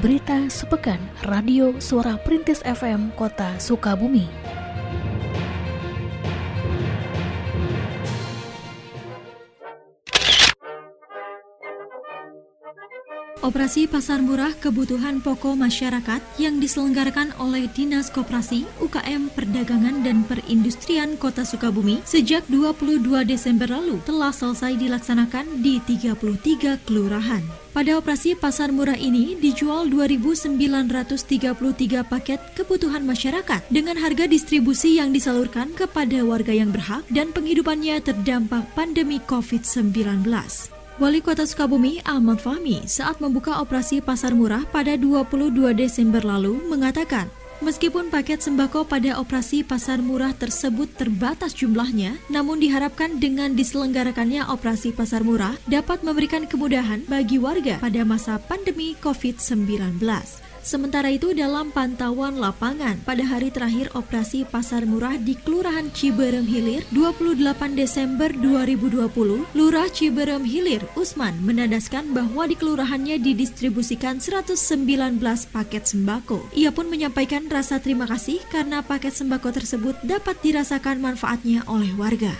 Berita Sepekan Radio Suara Perintis FM Kota Sukabumi. Operasi Pasar Murah Kebutuhan Pokok Masyarakat yang diselenggarakan oleh Dinas Koperasi, UKM, Perdagangan dan Perindustrian Kota Sukabumi sejak 22 Desember lalu telah selesai dilaksanakan di 33 kelurahan. Pada operasi pasar murah ini dijual 2.933 paket kebutuhan masyarakat dengan harga distribusi yang disalurkan kepada warga yang berhak dan penghidupannya terdampak pandemi COVID-19. Wali Kota Sukabumi Ahmad Fahmi saat membuka operasi pasar murah pada 22 Desember lalu mengatakan, meskipun paket sembako pada operasi pasar murah tersebut terbatas jumlahnya, namun diharapkan dengan diselenggarakannya operasi pasar murah dapat memberikan kemudahan bagi warga pada masa pandemi COVID-19. Sementara itu dalam pantauan lapangan pada hari terakhir operasi pasar murah di Kelurahan Ciberem Hilir 28 Desember 2020, Lurah Ciberem Hilir Usman menandaskan bahwa di kelurahannya didistribusikan 119 paket sembako. Ia pun menyampaikan rasa terima kasih karena paket sembako tersebut dapat dirasakan manfaatnya oleh warga.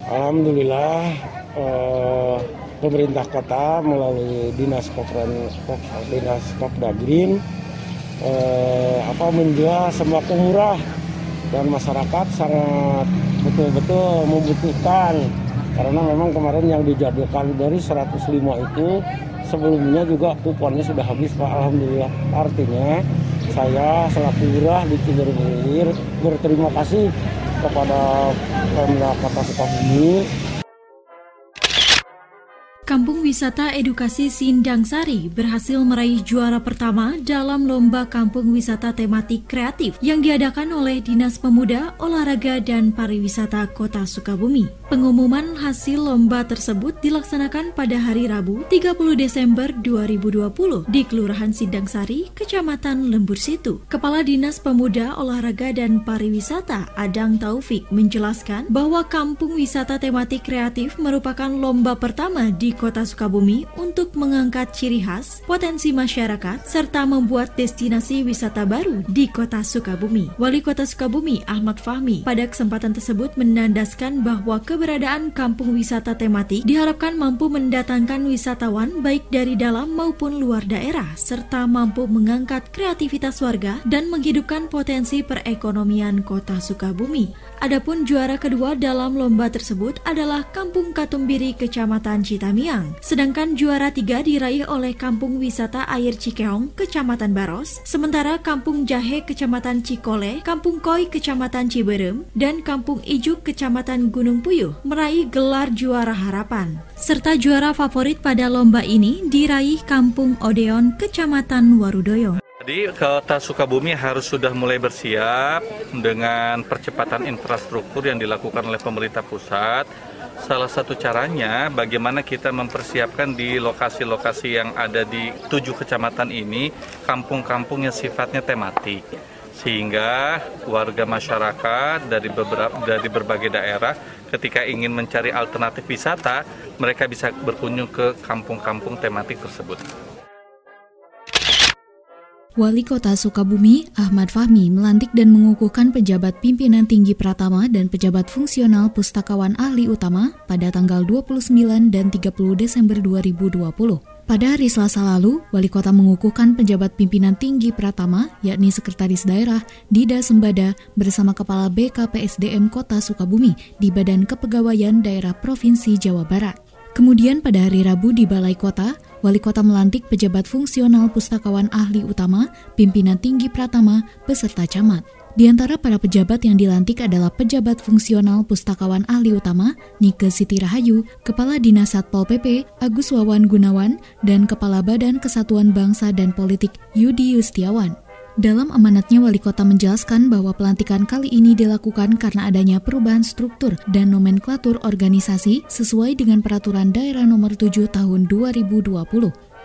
Alhamdulillah eh, pemerintah kota melalui dinas Kopren, dinas Kopdagrin eh, apa menjual sembako murah. Dan masyarakat sangat betul-betul membutuhkan. Karena memang kemarin yang dijadwalkan dari 105 itu sebelumnya juga kuponnya sudah habis Pak. Alhamdulillah. Artinya saya selaku lurah di Ciberem berterima kasih kepada Pemda Kota Sukabumi Kampung Wisata Edukasi Sindang Sari berhasil meraih juara pertama dalam Lomba Kampung Wisata Tematik Kreatif yang diadakan oleh Dinas Pemuda, Olahraga, dan Pariwisata Kota Sukabumi. Pengumuman hasil lomba tersebut dilaksanakan pada hari Rabu 30 Desember 2020 di Kelurahan Sindang Sari, Kecamatan Lembur Situ. Kepala Dinas Pemuda, Olahraga, dan Pariwisata Adang Taufik menjelaskan bahwa Kampung Wisata Tematik Kreatif merupakan lomba pertama di Kota Sukabumi untuk mengangkat ciri khas, potensi masyarakat, serta membuat destinasi wisata baru di Kota Sukabumi. Wali Kota Sukabumi Ahmad Fahmi pada kesempatan tersebut menandaskan bahwa keberadaan kampung wisata tematik diharapkan mampu mendatangkan wisatawan baik dari dalam maupun luar daerah, serta mampu mengangkat kreativitas warga dan menghidupkan potensi perekonomian Kota Sukabumi. Adapun juara kedua dalam lomba tersebut adalah Kampung Katumbiri Kecamatan Citamiang. Sedangkan juara tiga diraih oleh Kampung Wisata Air Cikeong Kecamatan Baros, sementara Kampung Jahe Kecamatan Cikole, Kampung Koi Kecamatan Ciberem, dan Kampung Ijuk Kecamatan Gunung Puyuh meraih gelar juara harapan. Serta juara favorit pada lomba ini diraih Kampung Odeon Kecamatan Warudoyo. Jadi kota Sukabumi harus sudah mulai bersiap dengan percepatan infrastruktur yang dilakukan oleh pemerintah pusat. Salah satu caranya bagaimana kita mempersiapkan di lokasi-lokasi yang ada di tujuh kecamatan ini kampung-kampung yang sifatnya tematik sehingga warga masyarakat dari beberapa dari berbagai daerah ketika ingin mencari alternatif wisata mereka bisa berkunjung ke kampung-kampung tematik tersebut. Wali Kota Sukabumi, Ahmad Fahmi, melantik dan mengukuhkan pejabat pimpinan tinggi Pratama dan pejabat fungsional pustakawan ahli utama pada tanggal 29 dan 30 Desember 2020. Pada hari Selasa lalu, Wali Kota mengukuhkan pejabat pimpinan tinggi Pratama, yakni Sekretaris Daerah Dida Sembada bersama Kepala BKPSDM Kota Sukabumi di Badan Kepegawaian Daerah Provinsi Jawa Barat. Kemudian pada hari Rabu di Balai Kota, Wali Kota melantik pejabat fungsional pustakawan ahli utama, pimpinan tinggi Pratama, beserta camat. Di antara para pejabat yang dilantik adalah pejabat fungsional pustakawan ahli utama, Nike Siti Rahayu, Kepala Dinas Satpol PP, Agus Wawan Gunawan, dan Kepala Badan Kesatuan Bangsa dan Politik Yudi Yustiawan. Dalam amanatnya, Wali Kota menjelaskan bahwa pelantikan kali ini dilakukan karena adanya perubahan struktur dan nomenklatur organisasi sesuai dengan Peraturan Daerah Nomor 7 Tahun 2020.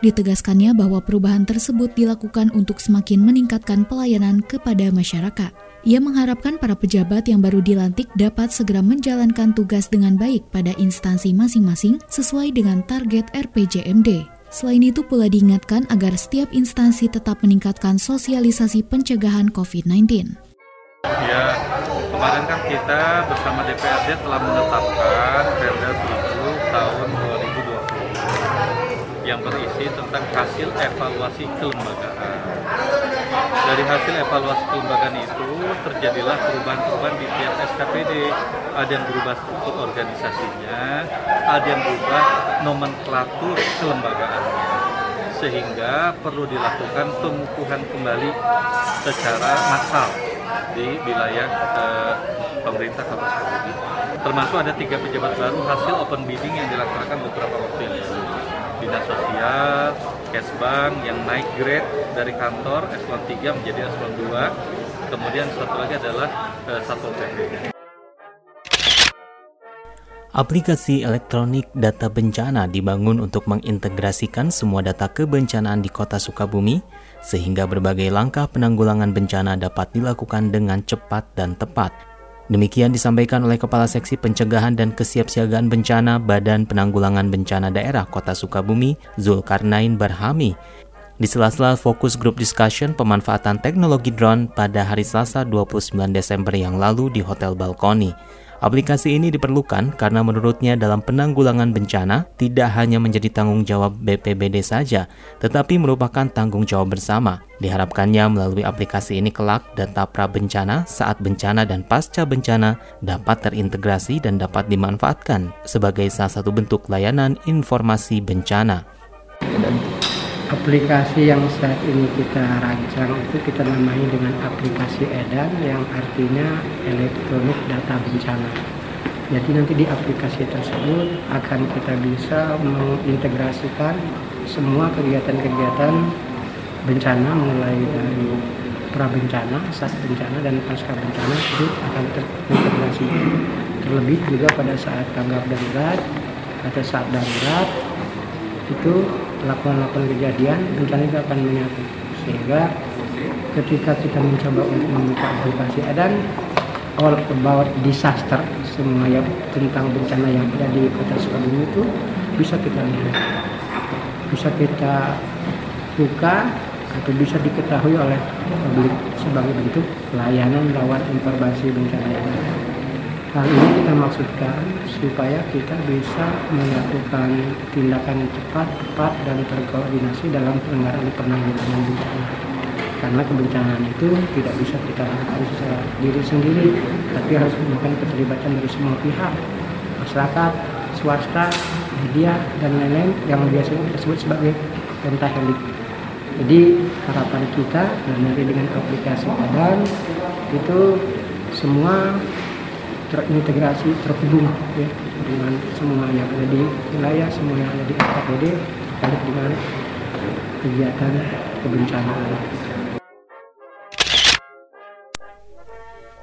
Ditegaskannya bahwa perubahan tersebut dilakukan untuk semakin meningkatkan pelayanan kepada masyarakat. Ia mengharapkan para pejabat yang baru dilantik dapat segera menjalankan tugas dengan baik pada instansi masing-masing sesuai dengan target RPJMD. Selain itu pula diingatkan agar setiap instansi tetap meningkatkan sosialisasi pencegahan COVID-19. Ya, kemarin kan kita bersama DPRD telah menetapkan Perda 7 tahun 2020 yang berisi tentang hasil evaluasi kelembagaan. Hasil evaluasi kelembagaan itu terjadilah perubahan-perubahan di tiap SKPD. Ada yang berubah struktur organisasinya, ada yang berubah nomenklatur kelembagaannya. Sehingga perlu dilakukan pengukuhan kembali secara massal di wilayah eh, pemerintah Kabupaten. Termasuk ada tiga pejabat baru hasil open bidding yang dilaksanakan beberapa waktu yang lalu. Dinas Sosial, Kesbang yang naik grade dari kantor eselon 3 menjadi eselon 2. Kemudian satu lagi adalah eh, Satpol PP. Aplikasi elektronik data bencana dibangun untuk mengintegrasikan semua data kebencanaan di Kota Sukabumi sehingga berbagai langkah penanggulangan bencana dapat dilakukan dengan cepat dan tepat. Demikian disampaikan oleh Kepala Seksi Pencegahan dan Kesiapsiagaan Bencana Badan Penanggulangan Bencana Daerah Kota Sukabumi, Zulkarnain Barhami. Di sela-sela fokus grup discussion pemanfaatan teknologi drone pada hari Selasa 29 Desember yang lalu di Hotel Balkoni. Aplikasi ini diperlukan karena menurutnya dalam penanggulangan bencana tidak hanya menjadi tanggung jawab BPBD saja, tetapi merupakan tanggung jawab bersama. Diharapkannya melalui aplikasi ini kelak data pra bencana saat bencana dan pasca bencana dapat terintegrasi dan dapat dimanfaatkan sebagai salah satu bentuk layanan informasi bencana. Aplikasi yang saat ini kita rancang itu kita namai dengan aplikasi EDAN yang artinya elektronik data bencana. Jadi nanti di aplikasi tersebut akan kita bisa mengintegrasikan semua kegiatan-kegiatan bencana mulai dari pra bencana, saat bencana dan pasca bencana itu akan terintegrasi. Terlebih juga pada saat tanggap darurat atau saat darurat itu laporan-laporan kejadian bencana itu akan menyatu sehingga ketika kita mencoba untuk membuka aplikasi dan all about disaster semua yang tentang bencana yang ada di kota Sukabumi itu bisa kita lihat bisa kita buka atau bisa diketahui oleh publik sebagai bentuk layanan lewat informasi bencana yang ada. Hal ini kita maksudkan supaya kita bisa melakukan tindakan cepat, tepat, dan terkoordinasi dalam penyelenggaraan penanggulangan bencana. Karena kebencanaan itu tidak bisa kita lakukan secara diri sendiri, tapi harus menggunakan keterlibatan dari semua pihak, masyarakat, swasta, media, dan lain-lain yang biasanya kita sebut sebagai pentahelik. Jadi harapan kita dan dengan aplikasi Padang itu semua terintegrasi terhubung ya dengan semua yang ada di wilayah semua yang ada di KPD terkait dengan kegiatan kebencanaan.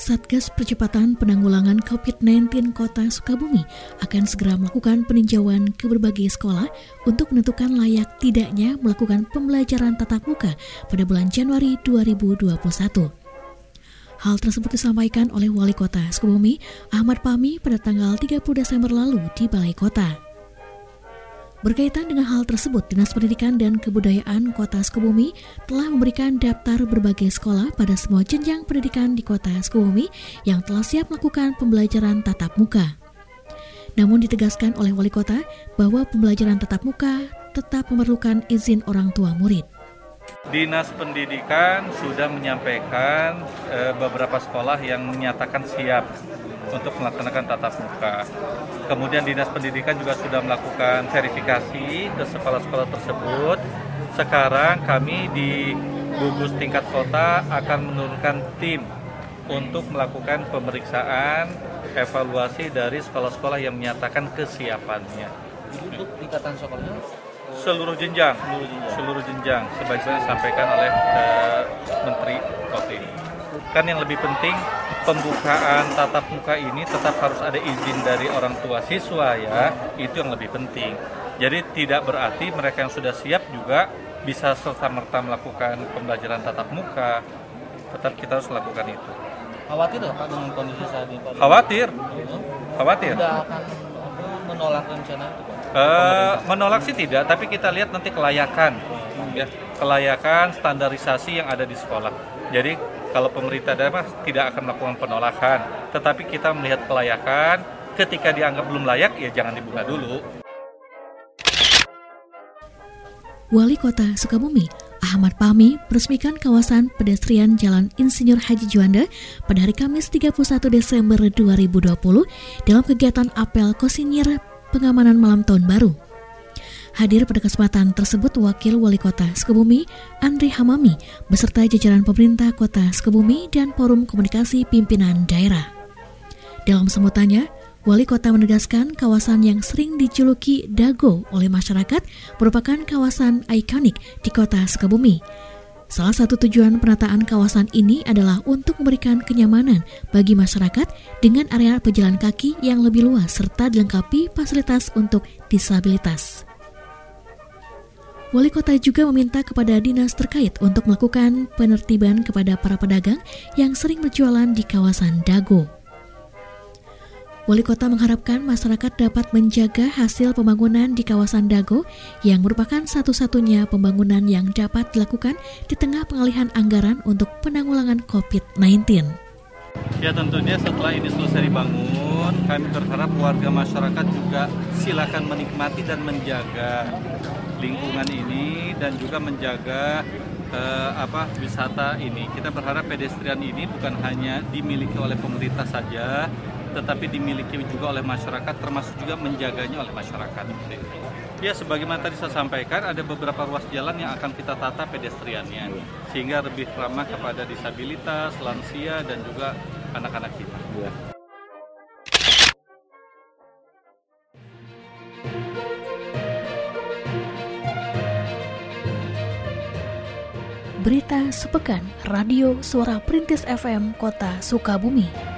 Satgas Percepatan Penanggulangan COVID-19 Kota Sukabumi akan segera melakukan peninjauan ke berbagai sekolah untuk menentukan layak tidaknya melakukan pembelajaran tatap muka pada bulan Januari 2021. Hal tersebut disampaikan oleh Wali Kota Sukabumi, Ahmad Pami pada tanggal 30 Desember lalu di Balai Kota. Berkaitan dengan hal tersebut, Dinas Pendidikan dan Kebudayaan Kota Sukabumi telah memberikan daftar berbagai sekolah pada semua jenjang pendidikan di Kota Sukabumi yang telah siap melakukan pembelajaran tatap muka. Namun ditegaskan oleh wali kota bahwa pembelajaran tatap muka tetap memerlukan izin orang tua murid. Dinas Pendidikan sudah menyampaikan e, beberapa sekolah yang menyatakan siap untuk melaksanakan tatap muka. Kemudian Dinas Pendidikan juga sudah melakukan verifikasi ke sekolah-sekolah tersebut. Sekarang kami di gugus tingkat kota akan menurunkan tim untuk melakukan pemeriksaan evaluasi dari sekolah-sekolah yang menyatakan kesiapannya. Untuk tingkatan sekolahnya seluruh jenjang, seluruh jenjang, sebaiknya disampaikan oleh uh, Menteri Kotin. Kan yang lebih penting pembukaan tatap muka ini tetap harus ada izin dari orang tua siswa ya, itu yang lebih penting. Jadi tidak berarti mereka yang sudah siap juga bisa serta-merta melakukan pembelajaran tatap muka, tetap kita harus lakukan itu. Khawatir nggak Pak dengan kondisi saat ini? Khawatir, khawatir. Tidak akan menolak rencana itu Pak? Uh, menolak sih tidak, tapi kita lihat nanti kelayakan, ya kelayakan standarisasi yang ada di sekolah. Jadi kalau pemerintah daerah tidak akan melakukan penolakan, tetapi kita melihat kelayakan. Ketika dianggap belum layak, ya jangan dibuka dulu. Wali Kota Sukabumi Ahmad Pami meresmikan kawasan pedestrian Jalan Insinyur Haji Juanda pada hari Kamis 31 Desember 2020 dalam kegiatan apel Kosinir Pengamanan Malam Tahun Baru. Hadir pada kesempatan tersebut Wakil Wali Kota Sukabumi, Andri Hamami, beserta jajaran pemerintah Kota Sukabumi dan Forum Komunikasi Pimpinan Daerah. Dalam semutannya, Wali kota menegaskan kawasan yang sering dijuluki Dago oleh masyarakat merupakan kawasan ikonik di kota Sukabumi. Salah satu tujuan penataan kawasan ini adalah untuk memberikan kenyamanan bagi masyarakat dengan area pejalan kaki yang lebih luas serta dilengkapi fasilitas untuk disabilitas. Wali kota juga meminta kepada dinas terkait untuk melakukan penertiban kepada para pedagang yang sering berjualan di kawasan Dago. Wali kota mengharapkan masyarakat dapat menjaga hasil pembangunan di kawasan Dago yang merupakan satu-satunya pembangunan yang dapat dilakukan di tengah pengalihan anggaran untuk penanggulangan COVID-19. Ya tentunya setelah ini selesai dibangun, kami berharap warga masyarakat juga silakan menikmati dan menjaga lingkungan ini dan juga menjaga eh, apa wisata ini. Kita berharap pedestrian ini bukan hanya dimiliki oleh pemerintah saja, tetapi dimiliki juga oleh masyarakat termasuk juga menjaganya oleh masyarakat. Ya sebagaimana tadi saya sampaikan ada beberapa ruas jalan yang akan kita tata pedestriannya sehingga lebih ramah kepada disabilitas, lansia dan juga anak-anak kita. Ya. Berita sepekan Radio Suara Perintis FM Kota Sukabumi.